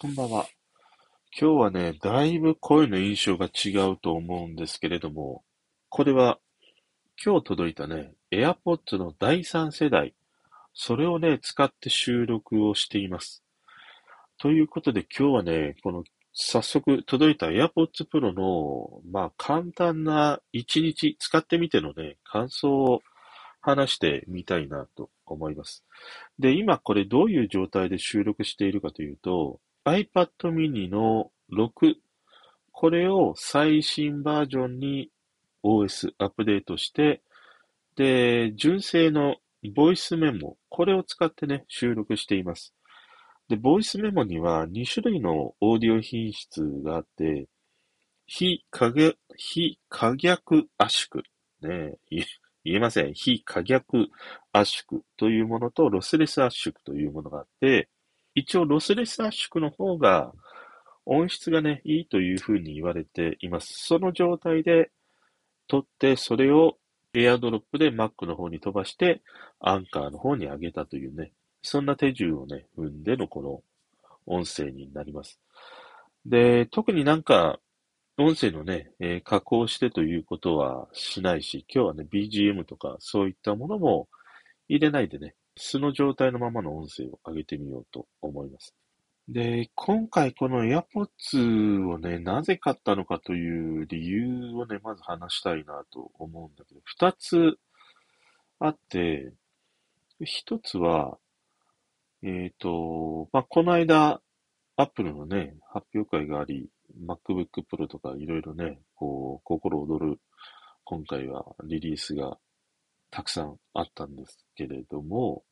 こんばんは。今日はね、だいぶ声の印象が違うと思うんですけれども、これは今日届いたね、AirPods の第3世代、それをね、使って収録をしています。ということで今日はね、この早速届いた AirPods Pro の、まあ簡単な1日使ってみてのね、感想を話してみたいなと思います。で、今これどういう状態で収録しているかというと、iPad mini の6、これを最新バージョンに OS アップデートして、で、純正のボイスメモ、これを使ってね、収録しています。で、ボイスメモには2種類のオーディオ品質があって、非可逆、非可逆圧縮。ね言えません。非可逆圧縮というものとロスレス圧縮というものがあって、一応ロスレス圧縮の方が音質がね、いいというふうに言われています。その状態で撮って、それをエアドロップで Mac の方に飛ばして、アンカーの方に上げたというね、そんな手順をね、踏んでのこの音声になります。で、特になんか、音声のね、えー、加工してということはしないし、今日はね、BGM とかそういったものも入れないでね、素の状態のままの音声を上げてみようと思います。で、今回この AirPods をね、なぜ買ったのかという理由をね、まず話したいなと思うんだけど、二つあって、一つは、えっ、ー、と、まあ、この間、Apple のね、発表会があり、MacBook Pro とかいろいろね、こう、心躍る、今回はリリースがたくさんあったんですけれども、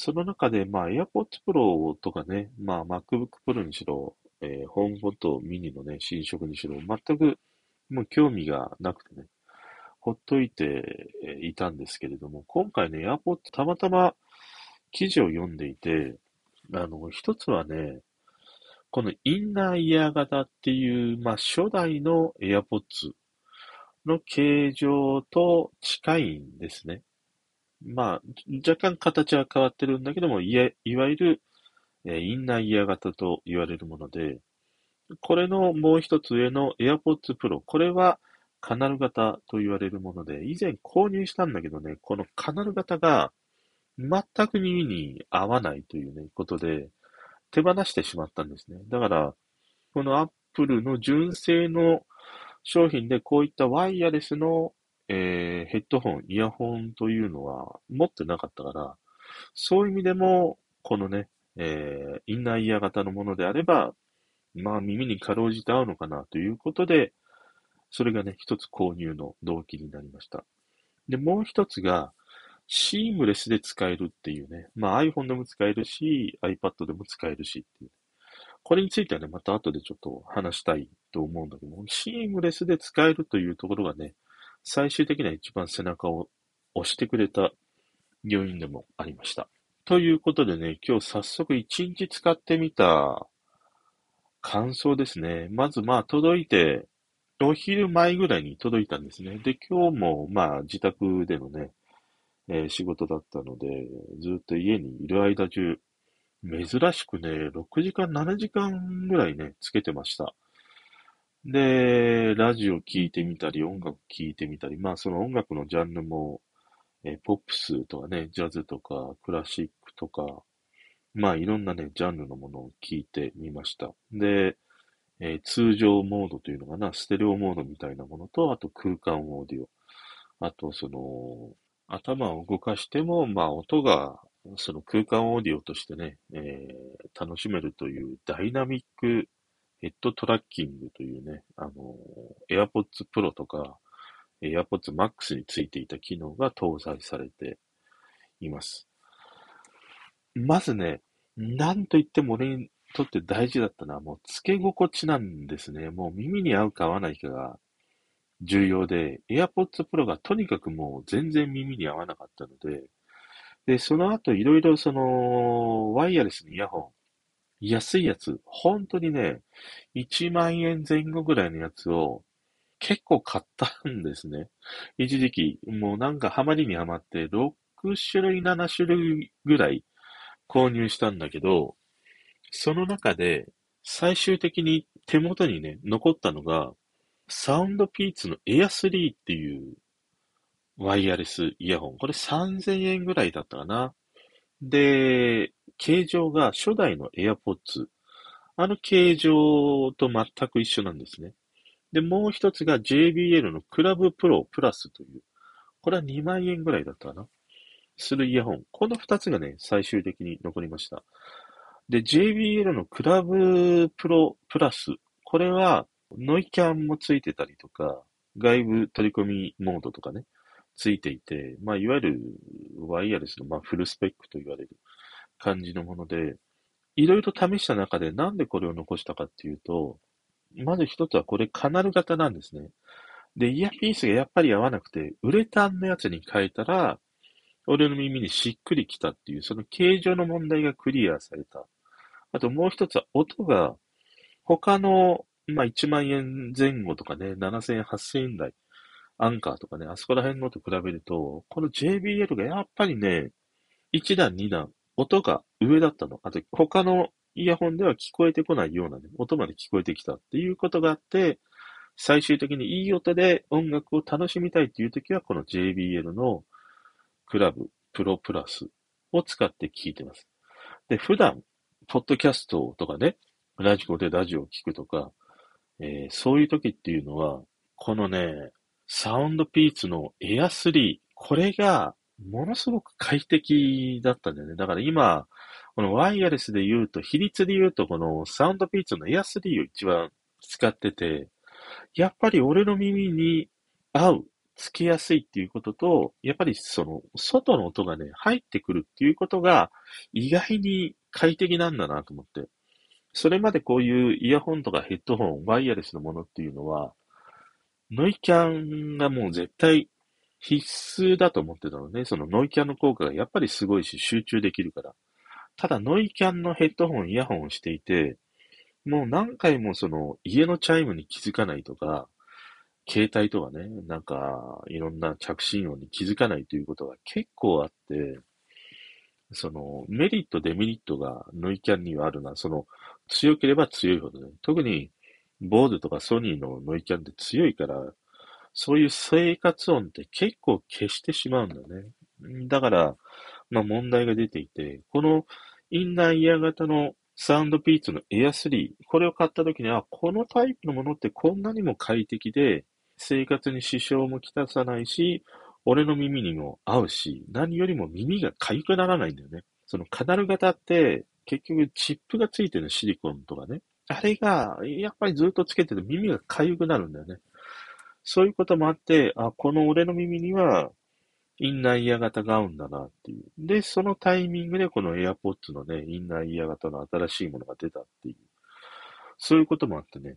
その中で、まあ、AirPods Pro とかね、まあ、MacBook Pro にしろ、えー、HomePod mini のね、新色にしろ、全くもう興味がなくてね、ほっといていたんですけれども、今回ね、AirPods たまたま記事を読んでいて、あの、一つはね、このインナーイヤー型っていう、まあ、初代の AirPods の形状と近いんですね。まあ、若干形は変わってるんだけども、いわゆる、えー、インナーイヤー型と言われるもので、これのもう一つ上の AirPods Pro、これはカナル型と言われるもので、以前購入したんだけどね、このカナル型が全く耳に合わないというね、ことで、手放してしまったんですね。だから、この Apple の純正の商品でこういったワイヤレスのえー、ヘッドホン、イヤホンというのは持ってなかったから、そういう意味でも、このね、えー、インナーイヤー型のものであれば、まあ耳にかろうじて合うのかなということで、それがね、一つ購入の動機になりました。で、もう一つが、シームレスで使えるっていうね。まあ iPhone でも使えるし、iPad でも使えるしっていう。これについてはね、また後でちょっと話したいと思うんだけども、シームレスで使えるというところがね、最終的には一番背中を押してくれた要因でもありました。ということでね、今日早速一日使ってみた感想ですね。まずまあ届いて、お昼前ぐらいに届いたんですね。で、今日もまあ自宅でのね、えー、仕事だったので、ずっと家にいる間中、珍しくね、6時間、7時間ぐらいね、つけてました。で、ラジオ聴いてみたり、音楽聴いてみたり、まあその音楽のジャンルも、えー、ポップスとかね、ジャズとか、クラシックとか、まあいろんなね、ジャンルのものを聞いてみました。で、えー、通常モードというのかな、ステレオモードみたいなものと、あと空間オーディオ。あと、その、頭を動かしても、まあ音が、その空間オーディオとしてね、えー、楽しめるというダイナミックヘッドトラッキングというね、あの、AirPods Pro とか AirPods Max についていた機能が搭載されています。まずね、なんといっても俺にとって大事だったのはもう付け心地なんですね。もう耳に合うか合わないかが重要で、AirPods Pro がとにかくもう全然耳に合わなかったので、で、その後いろいろその、ワイヤレスのイヤホン、安いやつ、本当にね、1万円前後ぐらいのやつを結構買ったんですね。一時期、もうなんかハマりにハマって、6種類、7種類ぐらい購入したんだけど、その中で、最終的に手元にね、残ったのが、サウンドピーツの Air3 っていうワイヤレスイヤホン。これ3000円ぐらいだったかな。で、形状が初代の AirPods。あの形状と全く一緒なんですね。で、もう一つが JBL のクラブプロプラスという。これは2万円ぐらいだったかな。するイヤホン。この二つがね、最終的に残りました。で、JBL のクラブプロプラス。これはノイキャンもついてたりとか、外部取り込みモードとかね、ついていて、まあ、いわゆるワイヤレスの、まあ、フルスペックと言われる感じのもので、いろいろ試した中でなんでこれを残したかっていうと、まず一つはこれカナル型なんですね。で、イヤピースがやっぱり合わなくて、ウレタンのやつに変えたら、俺の耳にしっくりきたっていう、その形状の問題がクリアされた。あともう一つは音が、他の、まあ1万円前後とかね、7000円、8000円台、アンカーとかね、あそこら辺のと比べると、この JBL がやっぱりね、1段、2段、音が上だったの。あと他のイヤホンでは聞こえてこないような、ね、音まで聞こえてきたっていうことがあって、最終的にいい音で音楽を楽しみたいっていう時は、この JBL のクラブプロプラスを使って聴いてます。で、普段、ポッドキャストとかね、ラジコでラジオを聴くとか、えー、そういう時っていうのは、このね、サウンドピーツのエア3、これがものすごく快適だったんだよね。だから今、このワイヤレスで言うと、比率で言うと、このサウンドピーツのエア3を一番使ってて、やっぱり俺の耳に合う、つけやすいっていうことと、やっぱりその、外の音がね、入ってくるっていうことが、意外に快適なんだなと思って。それまでこういうイヤホンとかヘッドホン、ワイヤレスのものっていうのは、ノイキャンがもう絶対必須だと思ってたのね。そのノイキャンの効果がやっぱりすごいし集中できるから。ただノイキャンのヘッドホン、イヤホンをしていて、もう何回もその家のチャイムに気づかないとか、携帯とかね、なんかいろんな着信音に気づかないということが結構あって、そのメリット、デメリットがノイキャンにはあるな。その強ければ強いほどね。特にボードとかソニーのノイキャンって強いから、そういう生活音って結構消してしまうんだね。だから、まあ問題が出ていて、このインナーイヤー型のサウンドピーツの Air3、これを買った時には、このタイプのものってこんなにも快適で、生活に支障もきたさないし、俺の耳にも合うし、何よりも耳が痒くならないんだよね。そのカナル型って、結局チップがついてるシリコンとかね。あれが、やっぱりずっとつけてると耳が痒くなるんだよね。そういうこともあって、あ、この俺の耳にはインナーイヤー型が合うんだなっていう。で、そのタイミングでこの AirPods のね、インナーイヤー型の新しいものが出たっていう。そういうこともあってね。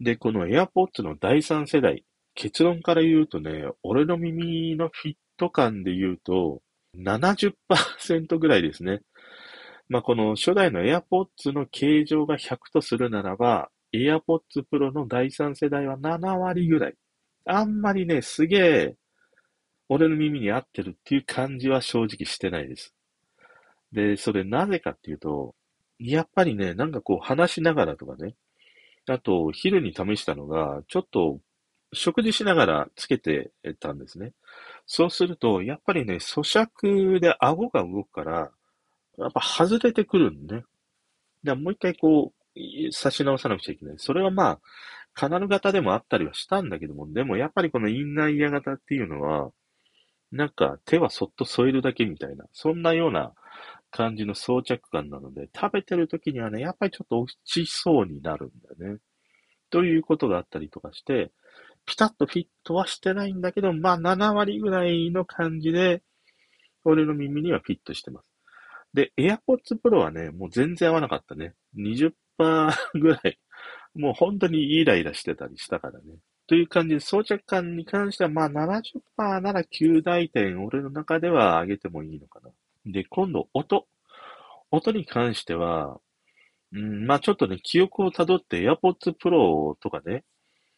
で、この AirPods の第3世代、結論から言うとね、俺の耳のフィット感で言うと、70%ぐらいですね。まあ、この初代の AirPods の形状が100とするならば、AirPods Pro の第3世代は7割ぐらい。あんまりね、すげえ俺の耳に合ってるっていう感じは正直してないです。で、それなぜかっていうと、やっぱりね、なんかこう話しながらとかね、あと昼に試したのが、ちょっと食事しながらつけてたんですね。そうすると、やっぱりね、咀嚼で顎が動くから、やっぱ外れてくるんね。でもう一回こう、差し直さなくちゃいけない。それはまあ、カナル型でもあったりはしたんだけども、でもやっぱりこのインナーイヤー型っていうのは、なんか手はそっと添えるだけみたいな、そんなような感じの装着感なので、食べてる時にはね、やっぱりちょっと落ちそうになるんだよね。ということがあったりとかして、ピタッとフィットはしてないんだけど、まあ7割ぐらいの感じで、俺の耳にはフィットしてます。で、AirPods Pro はね、もう全然合わなかったね。20%ぐらい。もう本当にイライラしてたりしたからね。という感じで、装着感に関しては、まあ70%なら9大点、俺の中では上げてもいいのかな。で、今度、音。音に関しては、うん、まあちょっとね、記憶をたどって AirPods Pro とかね、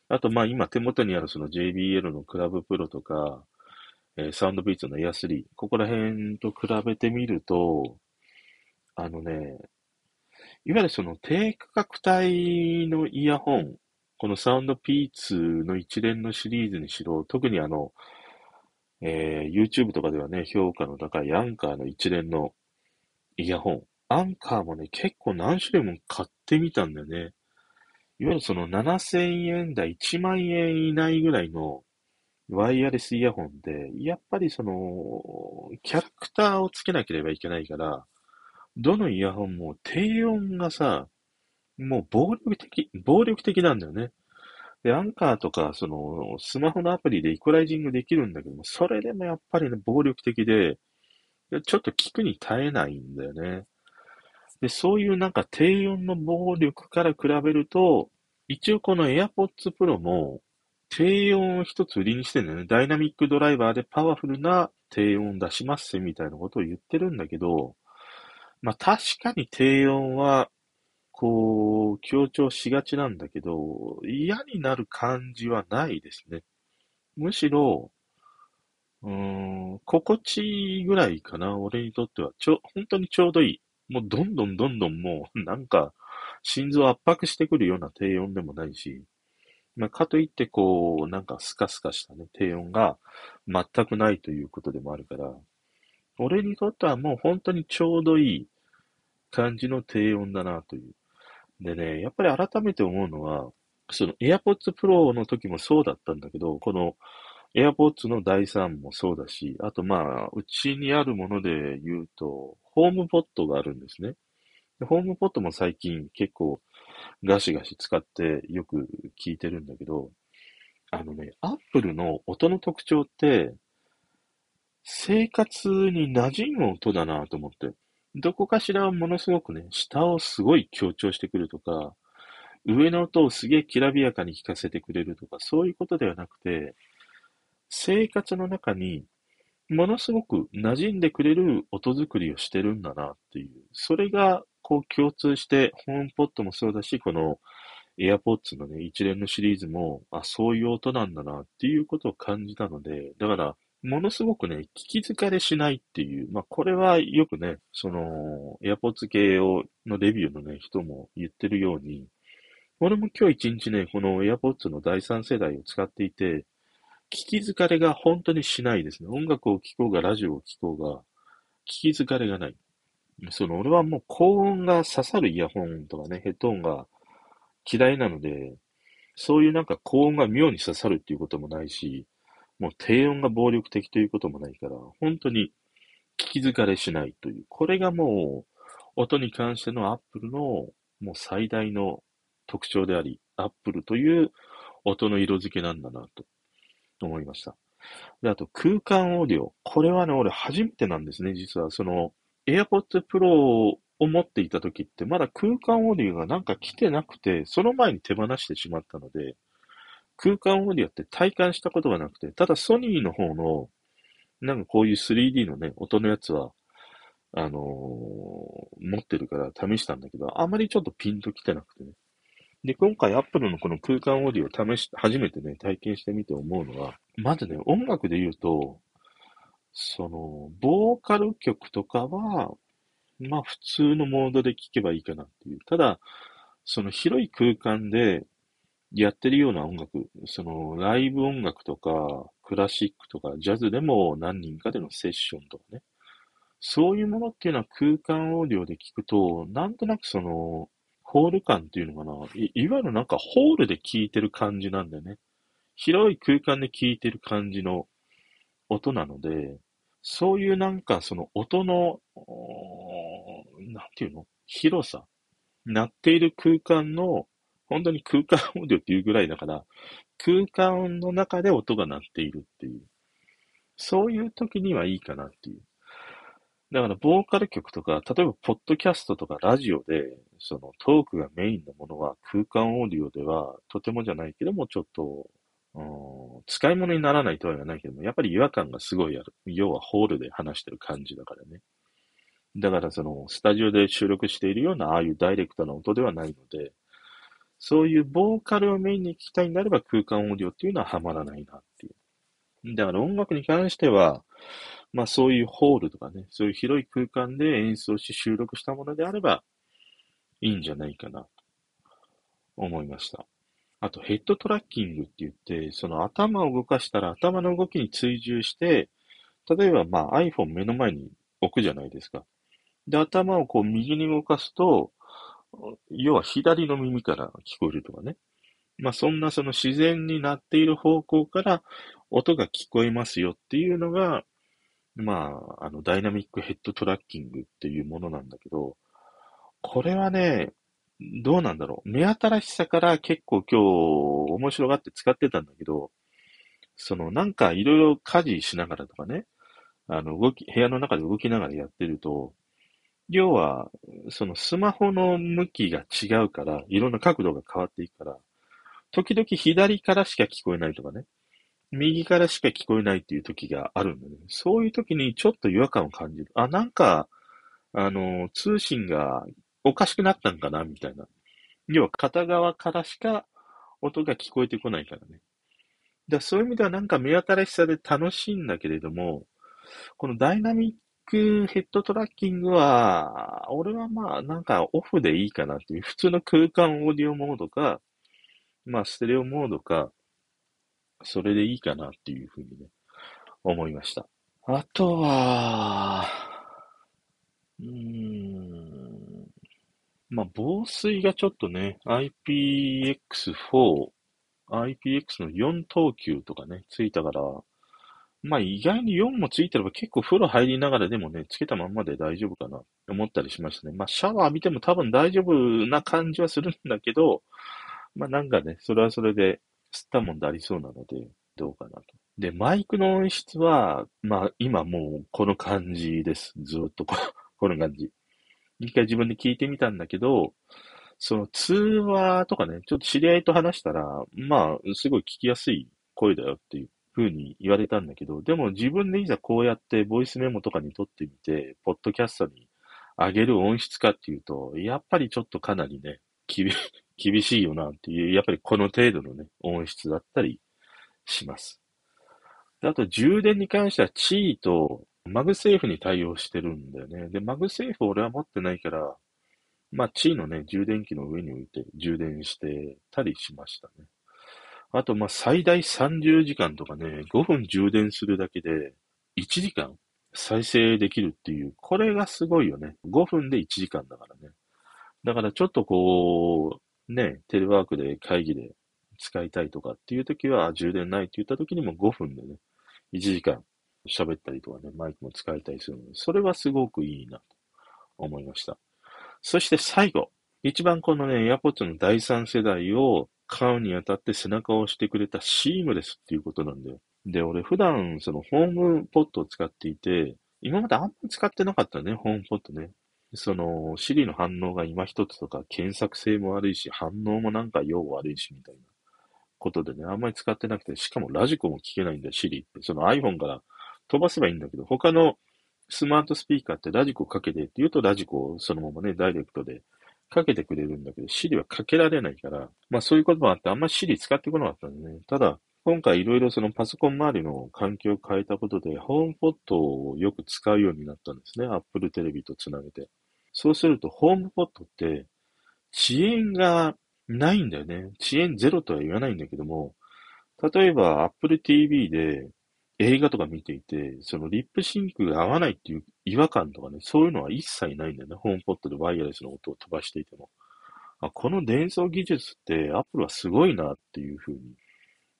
あとまあ今手元にあるその JBL のクラブプロとか、えー、サウンドビーツの Air 3、ここら辺と比べてみると、あのね、いわゆるその低価格帯のイヤホン、このサウンド P2 の一連のシリーズにしろ、特にあの、えー、YouTube とかではね、評価の高いアンカーの一連のイヤホン。アンカーもね、結構何種類も買ってみたんだよね。いわゆるその7000円台、1万円以内ぐらいのワイヤレスイヤホンで、やっぱりその、キャラクターをつけなければいけないから、どのイヤホンも低音がさ、もう暴力的、暴力的なんだよね。で、アンカーとか、その、スマホのアプリでイコライジングできるんだけども、それでもやっぱりね、暴力的で、ちょっと聞くに耐えないんだよね。で、そういうなんか低音の暴力から比べると、一応この AirPods Pro も、低音を一つ売りにしてんだよね。ダイナミックドライバーでパワフルな低音出しますみたいなことを言ってるんだけど、まあ確かに低音はこう、強調しがちなんだけど、嫌になる感じはないですね。むしろ、うん、心地いいぐらいかな、俺にとっては。ちょ、本当にちょうどいい。もうどんどんどんどんもう、なんか、心臓圧迫してくるような低音でもないし、まあ、かといってこう、なんかスカスカしたね、低音が全くないということでもあるから、俺にとってはもう本当にちょうどいい感じの低音だなという。でね、やっぱり改めて思うのは、その AirPods Pro の時もそうだったんだけど、この AirPods の第3もそうだし、あとまあ、うちにあるもので言うと、ホームポットがあるんですね。ホームポットも最近結構ガシガシ使ってよく聞いてるんだけど、あのね、Apple の音の特徴って、生活に馴染む音だなと思って。どこかしらものすごくね、下をすごい強調してくるとか、上の音をすげえきらびやかに聞かせてくれるとか、そういうことではなくて、生活の中にものすごく馴染んでくれる音作りをしてるんだなっていう。それが、こう共通して、ホームポットもそうだし、この AirPods のね、一連のシリーズも、あ、そういう音なんだなっていうことを感じたので、だから、ものすごくね、聞き疲れしないっていう、まあ、これはよくね、その、AirPods 系を、のレビューのね、人も言ってるように、俺も今日一日ね、この AirPods の第3世代を使っていて、聞き疲れが本当にしないですね。音楽を聴こうが、ラジオを聴こうが、聞き疲れがない。その、俺はもう高音が刺さるイヤホンとかね、ヘッドホンが嫌いなので、そういうなんか高音が妙に刺さるっていうこともないし、もう低音が暴力的ということもないから、本当に聞き疲れしないという。これがもう、音に関してのアップルのもう最大の特徴であり、アップルという音の色付けなんだなと思いました。で、あと空間オーディオ。これはね、俺初めてなんですね、実は。その、AirPods Pro を持っていた時って、まだ空間オーディオがなんか来てなくて、その前に手放してしまったので、空間オーディオって体感したことがなくて、ただソニーの方の、なんかこういう 3D のね、音のやつは、あのー、持ってるから試したんだけど、あまりちょっとピンと来てなくてね。で、今回 Apple のこの空間オーディオを試し、初めてね、体験してみて思うのは、まずね、音楽で言うと、その、ボーカル曲とかは、まあ普通のモードで聴けばいいかなっていう。ただ、その広い空間でやってるような音楽、そのライブ音楽とか、クラシックとか、ジャズでも何人かでのセッションとかね。そういうものっていうのは空間オーディオで聞くと、なんとなくその、ホール感っていうのかない、いわゆるなんかホールで聞いてる感じなんだよね。広い空間で聞いてる感じの音なので、そういうなんかその音の、なんていうの？広さ。鳴っている空間の本当に空間オーディオっていうぐらいだから、空間の中で音が鳴っているっていう。そういう時にはいいかなっていう。だから、ボーカル曲とか、例えば、ポッドキャストとかラジオで、そのトークがメインのものは空間オーディオでは、とてもじゃないけども、ちょっと、うん、使い物にならないとは言わないけども、やっぱり違和感がすごいある。要はホールで話してる感じだからね。だから、その、スタジオで収録しているような、ああいうダイレクトな音ではないので、そういうボーカルをメインに聞きたいんであれば空間オーディオっていうのはハマらないなっていう。だから音楽に関しては、まあそういうホールとかね、そういう広い空間で演奏し収録したものであれば、いいんじゃないかなと思いました。あとヘッドトラッキングって言って、その頭を動かしたら頭の動きに追従して、例えばまあ iPhone 目の前に置くじゃないですか。で、頭をこう右に動かすと、要は左の耳から聞こえるとかね。まあそんなその自然になっている方向から音が聞こえますよっていうのが、まあ、あの、ダイナミックヘッドトラッキングっていうものなんだけど、これはね、どうなんだろう。目新しさから結構今日面白がって使ってたんだけど、そのなんかいろいろ家事しながらとかね、あの動き、部屋の中で動きながらやってると、要は、そのスマホの向きが違うから、いろんな角度が変わっていくから、時々左からしか聞こえないとかね、右からしか聞こえないっていう時があるんだね。そういう時にちょっと違和感を感じる。あ、なんか、あの、通信がおかしくなったんかな？みたいな。要は片側からしか音が聞こえてこないからね。だそういう意味ではなんか目新しさで楽しいんだけれども、このダイナミックヘッドトラッキングは、俺はまあなんかオフでいいかなっていう、普通の空間オーディオモードか、まあステレオモードか、それでいいかなっていうふうにね、思いました。あとは、うーん、まあ、防水がちょっとね、IPX4、IPX の4等級とかね、ついたから、まあ意外に4もついてれば結構風呂入りながらでもね、つけたままで大丈夫かなって思ったりしましたね。まあシャワー浴びても多分大丈夫な感じはするんだけど、まあなんかね、それはそれで吸ったもんでありそうなので、どうかなと。で、マイクの音質は、まあ、今もうこの感じです。ずっとこ この感じ。一回自分で聞いてみたんだけど、その通話とかね、ちょっと知り合いと話したら、まあ、すごい聞きやすい声だよっていう風に言われたんだけど、でも自分でいざこうやってボイスメモとかに撮ってみて、ポッドキャストに上げる音質かっていうと、やっぱりちょっとかなりね、厳 厳しいよなっていう、やっぱりこの程度のね、音質だったりします。であと、充電に関しては、 Qi と MagSafe に対応してるんだよね。で、 MagSafe 俺は持ってないから、まあ、チーのね、充電器の上に置いて充電してたりしましたね。あと、ま、最大30時間とかね、5分充電するだけで、1時間再生できるっていう、これがすごいよね。5分で1時間だからね。だからちょっとこう、ね、テレワークで会議で使いたいとかっていう時は、充電ないって言った時にも5分でね、1時間喋ったりとかね、マイクも使いたりするので、それはすごくいいなと思いました。そして最後、一番このね、AirPods の第3世代を買うにあたって背中を押してくれたシームレスっていうことなんだよ。で、俺普段そのホームポットを使っていて、今まであんまり使ってなかったね、ホームポットね。その、シリの反応が今一つとか、検索性も悪いし、反応もなんかよう悪いし、みたいなことでね、あんまり使ってなくて、しかもラジコも聞けないんだよ、シリって。その iPhone から飛ばせばいいんだけど、他のスマートスピーカーってラジコかけてって言うと、ラジコをそのままね、ダイレクトでかけてくれるんだけど、シリはかけられないから、まあそういうこともあって、あんまりシリ使ってこなかったんでね。ただ、今回いろいろそのパソコン周りの環境を変えたことで、ホームポットをよく使うようになったんですね。Apple テレビとつなげて。そうすると、 HomePod って、遅延がないんだよね。遅延ゼロとは言わないんだけども、例えば Apple TV で映画とか見ていて、そのリップシンクが合わないっていう違和感とかね、そういうのは一切ないんだよね。 HomePod でワイヤレスの音を飛ばしていても。あこの伝送技術って Apple はすごいなっていうふうに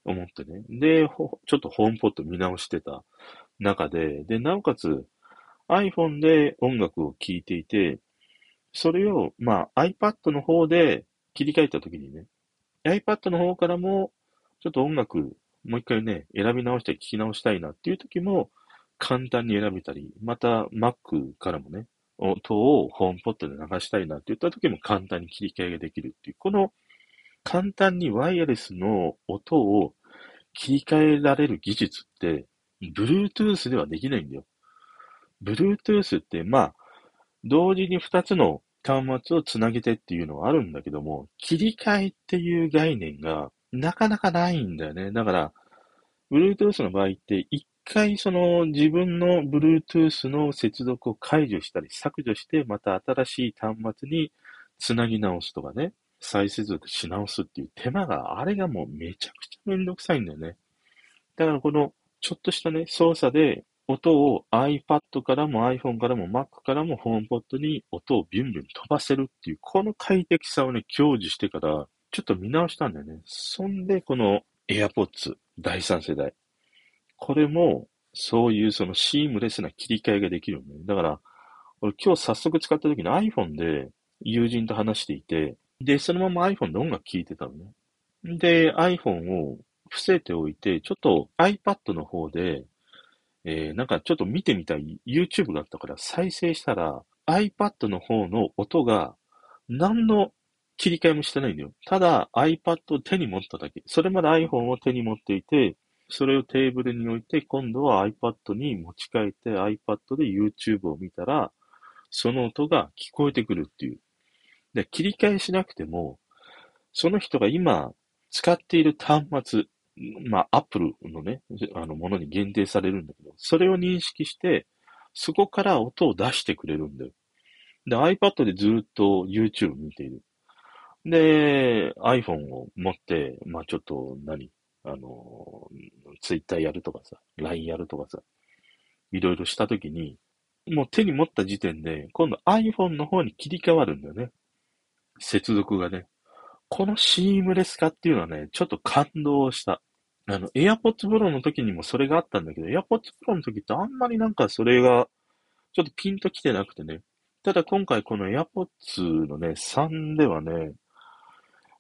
思ってね。で、ちょっと HomePod 見直してた中で、で、なおかつ iPhone で音楽を聴いていて、それを、まあ iPad の方で切り替えたときにね、iPad の方からも、ちょっと音楽、もう一回ね、選び直して聞き直したいなっていう時も、簡単に選べたり、また Mac からもね、音をホームポットで流したいなって言った時も簡単に切り替えができるっていう、この簡単にワイヤレスの音を切り替えられる技術って、Bluetooth ではできないんだよ。Bluetooth って、まあ、同時に2つの端末をつなげてっていうのはあるんだけども、切り替えっていう概念がなかなかないんだよね。だから、Bluetooth の場合って、一回その自分の Bluetooth の接続を解除したり削除して、また新しい端末につなぎ直すとかね、再接続し直すっていう手間が、あれがもうめちゃくちゃめんどくさいんだよね。だからこの、ちょっとしたね、操作で、音を iPad からも iPhone からも Mac からもホームポットに音をビュンビュン飛ばせるっていう、この快適さをね、享受してから、ちょっと見直したんだよね。そんで、この AirPods 第3世代。これも、そういうそのシームレスな切り替えができるんだよね。だから、俺今日早速使った時に iPhone で友人と話していて、で、そのまま iPhone で音楽聴いてたのね。で、iPhone を伏せておいて、ちょっと iPad の方で、えー、なんかちょっと見てみたい YouTube があったから再生したら、iPad の方の音が何の切り替えもしてないんだよ。ただ iPad を手に持っただけ。それまで iPhone を手に持っていて、それをテーブルに置いて、今度は iPad に持ち帰って iPad で YouTube を見たら、その音が聞こえてくるっていう。で、切り替えしなくても、その人が今使っている端末、まあ、Apple のね、あの、ものに限定されるんだけど、それを認識して、そこから音を出してくれるんだよ。で、iPad でずっと YouTube 見ている。で、iPhone を持って、まあ、ちょっと何、あの、Twitter やるとかさ、LINE やるとかさ、いろいろしたときに、もう手に持った時点で、今度 iPhone の方に切り替わるんだよね。接続がね。このシームレス化っていうのはね、ちょっと感動した。あの、AirPods Pro の時にもそれがあったんだけど、AirPods Pro の時ってあんまりなんかそれが、ちょっとピンと来てなくてね。ただ今回この AirPods のね、3ではね、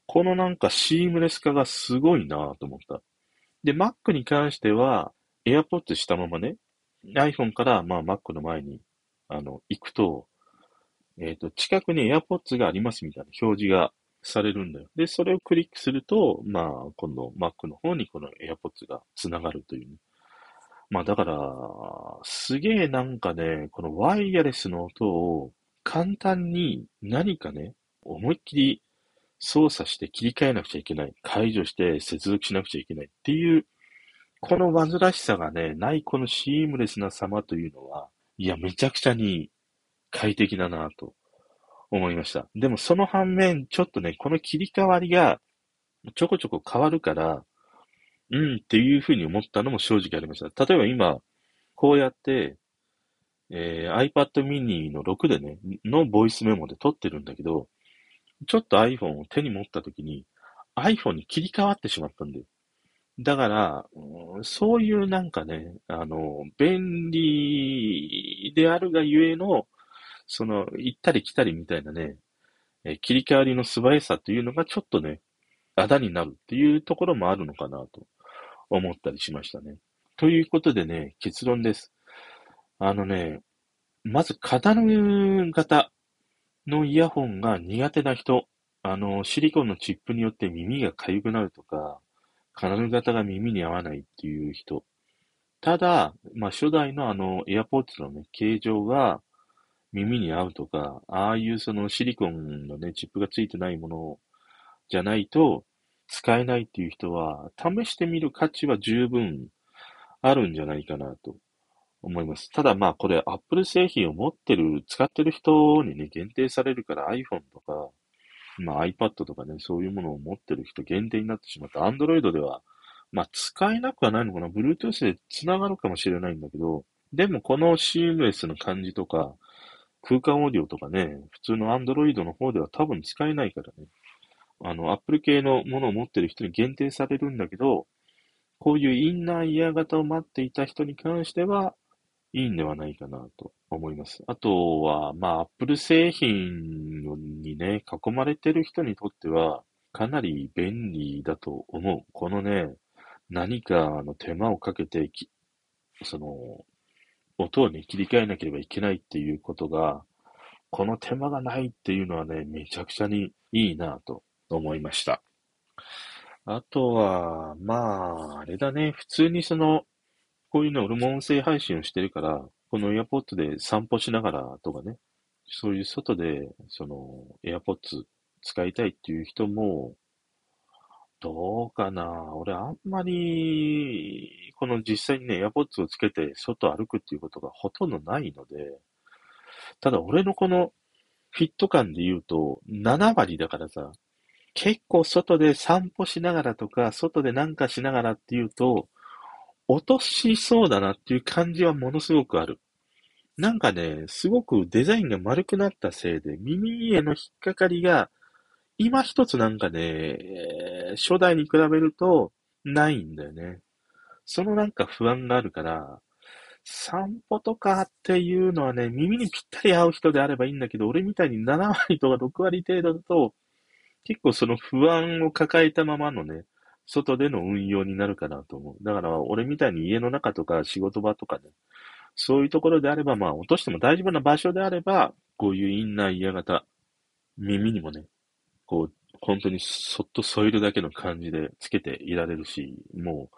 このなんかシームレス化がすごいなと思った。で、Mac に関しては、AirPods したままね、iPhone からまあ Mac の前に、あの、行くと、えっ、ー、と、近くに AirPods がありますみたいな表示がされるんだよ。で、それをクリックすると、まあ、今度 Mac の方にこの AirPods が繋がるという、ね。まあだから、すげえなんかね、このワイヤレスの音を簡単に何かね、思いっきり操作して切り替えなくちゃいけない。解除して接続しなくちゃいけないっていう、この煩わしさがね、ないこのシームレスな様というのは、いや、めちゃくちゃに快適だなと思いました。でもその反面、ちょっとね、この切り替わりがちょこちょこ変わるから、うんっていうふうに思ったのも正直ありました。例えば今、こうやって、えー、iPad mini の6でね、のボイスメモで撮ってるんだけど、ちょっと iPhone を手に持った時に iPhone に切り替わってしまったんだよ。だから、そういうなんかね、あの、便利であるがゆえの、その、行ったり来たりみたいなね、え切り替わりの素早さというのがちょっとね、あだになるっていうところもあるのかなと思ったりしましたね。ということでね、結論です。あのね、まず、カタル型のイヤホンが苦手な人、あの、シリコンのチップによって耳が痒くなるとか、カナル型が耳に合わないっていう人。ただ、まあ、初代のあの、AirPods のね、形状が耳に合うとか、ああいうそのシリコンのね、チップがついてないものじゃないと使えないっていう人は、試してみる価値は十分あるんじゃないかなと思います。ただまあこれ Apple 製品を持ってる、使ってる人にね、限定されるから iPhone とか、まあ iPad とかね、そういうものを持ってる人限定になってしまった。Android では、まあ使えなくはないのかな。Bluetooth で繋がるかもしれないんだけど、でもこのシームレスの感じとか、空間オーディオとかね、普通の Android の方では多分使えないからね。あの、Apple 系のものを持ってる人に限定されるんだけど、こういうインナーイヤー型を待っていた人に関しては、いいんではないかなと思います。あとは、まあ、Apple 製品にね、囲まれてる人にとっては、かなり便利だと思う。このね、何かの手間をかけて、その、音をね、切り替えなければいけないっていうことが、この手間がないっていうのはね、めちゃくちゃにいいなと思いました。あとは、まあ、あれだね、普通にその、こういうの俺も音声配信をしてるから、この AirPods で散歩しながらとかね、そういう外で、その AirPods 使いたいっていう人も、どうかな。俺あんまり、この実際にね、AirPods をつけて外歩くっていうことがほとんどないので、ただ俺のこのフィット感で言うと7割だからさ、結構外で散歩しながらとか、外でなんかしながらっていうと、落としそうだなっていう感じはものすごくある。なんかね、すごくデザインが丸くなったせいで、耳への引っかかりが、今一つなんかね、初代に比べるとないんだよね。そのなんか不安があるから、散歩とかっていうのはね、耳にぴったり合う人であればいいんだけど、俺みたいに7割とか6割程度だと、結構その不安を抱えたままのね、外での運用になるかなと思う。だから俺みたいに家の中とか仕事場とかね、そういうところであれば、まあ落としても大丈夫な場所であれば、こういうインナーイヤ型、耳にもね、こう、本当にそっと添えるだけの感じでつけていられるし、もう、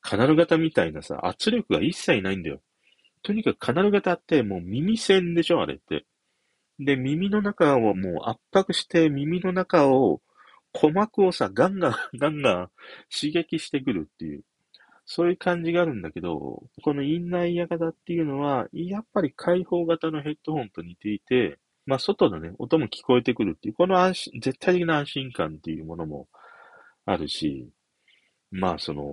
カナル型みたいなさ、圧力が一切ないんだよ。とにかくカナル型ってもう耳栓でしょ、あれって。で、耳の中をもう圧迫して耳の中を鼓膜をさ、ガンガン、ガンガン刺激してくるっていう、そういう感じがあるんだけど、このインナイヤ型っていうのは、やっぱり開放型のヘッドホンと似ていて、まあ外のね、音も聞こえてくるっていう、この安心、絶対的な安心感っていうものもあるし、まあ、その、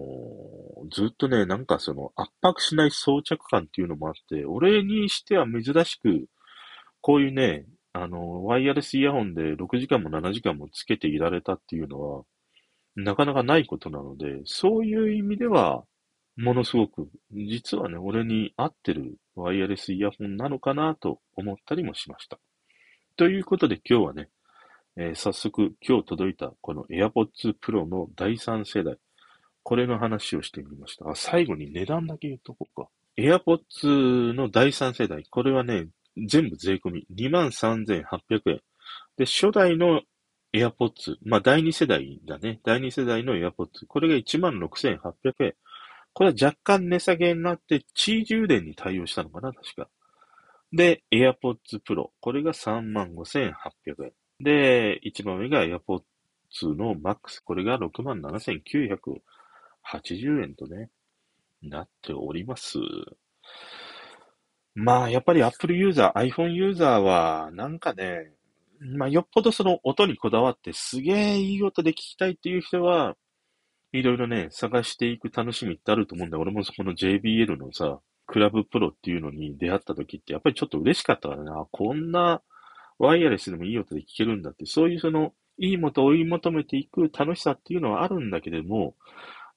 ずっとね、なんかその、圧迫しない装着感っていうのもあって、俺にしては珍しく、こういうね、あの、ワイヤレスイヤホンで6時間も7時間もつけていられたっていうのは、なかなかないことなので、そういう意味では、ものすごく、実はね、俺に合ってるワイヤレスイヤホンなのかなと思ったりもしました。ということで今日はね、えー、早速今日届いたこの AirPods Pro の第3世代、これの話をしてみました。あ、最後に値段だけ言っとこうか。AirPods の第3世代、これはね、全部税込み23,800円。で、初代の AirPods、まあ第2世代だね。第2世代の AirPods、これが16,800円。これは若干値下げになって、地位充電に対応したのかな、確か。で、AirPods Pro、これが35,800円。で、一番上が AirPods の Max、これが67,980円とね、なっております。まあ、やっぱり Apple ユーザー、iPhone ユーザーは、なんかね、まあ、よっぽどその音にこだわって、すげえいい音で聞きたいっていう人は、いろいろね、探していく楽しみってあると思うんだよ。俺もそこの JBL のさ、クラブプロっていうのに出会った時って、やっぱりちょっと嬉しかったからな。こんなワイヤレスでもいい音で聞けるんだって、そういうその、いい音を追い求めていく楽しさっていうのはあるんだけれども、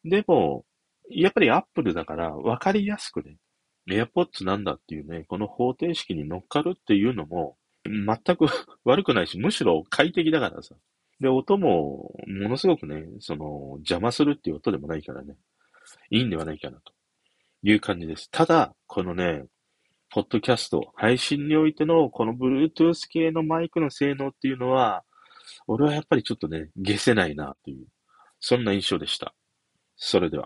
でも、やっぱりアップルだから分かりやすくね、AirPods なんだっていうね、この方程式に乗っかるっていうのも、全く 悪くないし、むしろ快適だからさ。で、音も、ものすごくね、その、邪魔するっていう音でもないからね、いいんではないかなという感じです。ただ、このね、ポッドキャスト、配信においてのこの Bluetooth 系のマイクの性能っていうのは、俺はやっぱりちょっとね、消せないなという、そんな印象でした。それでは。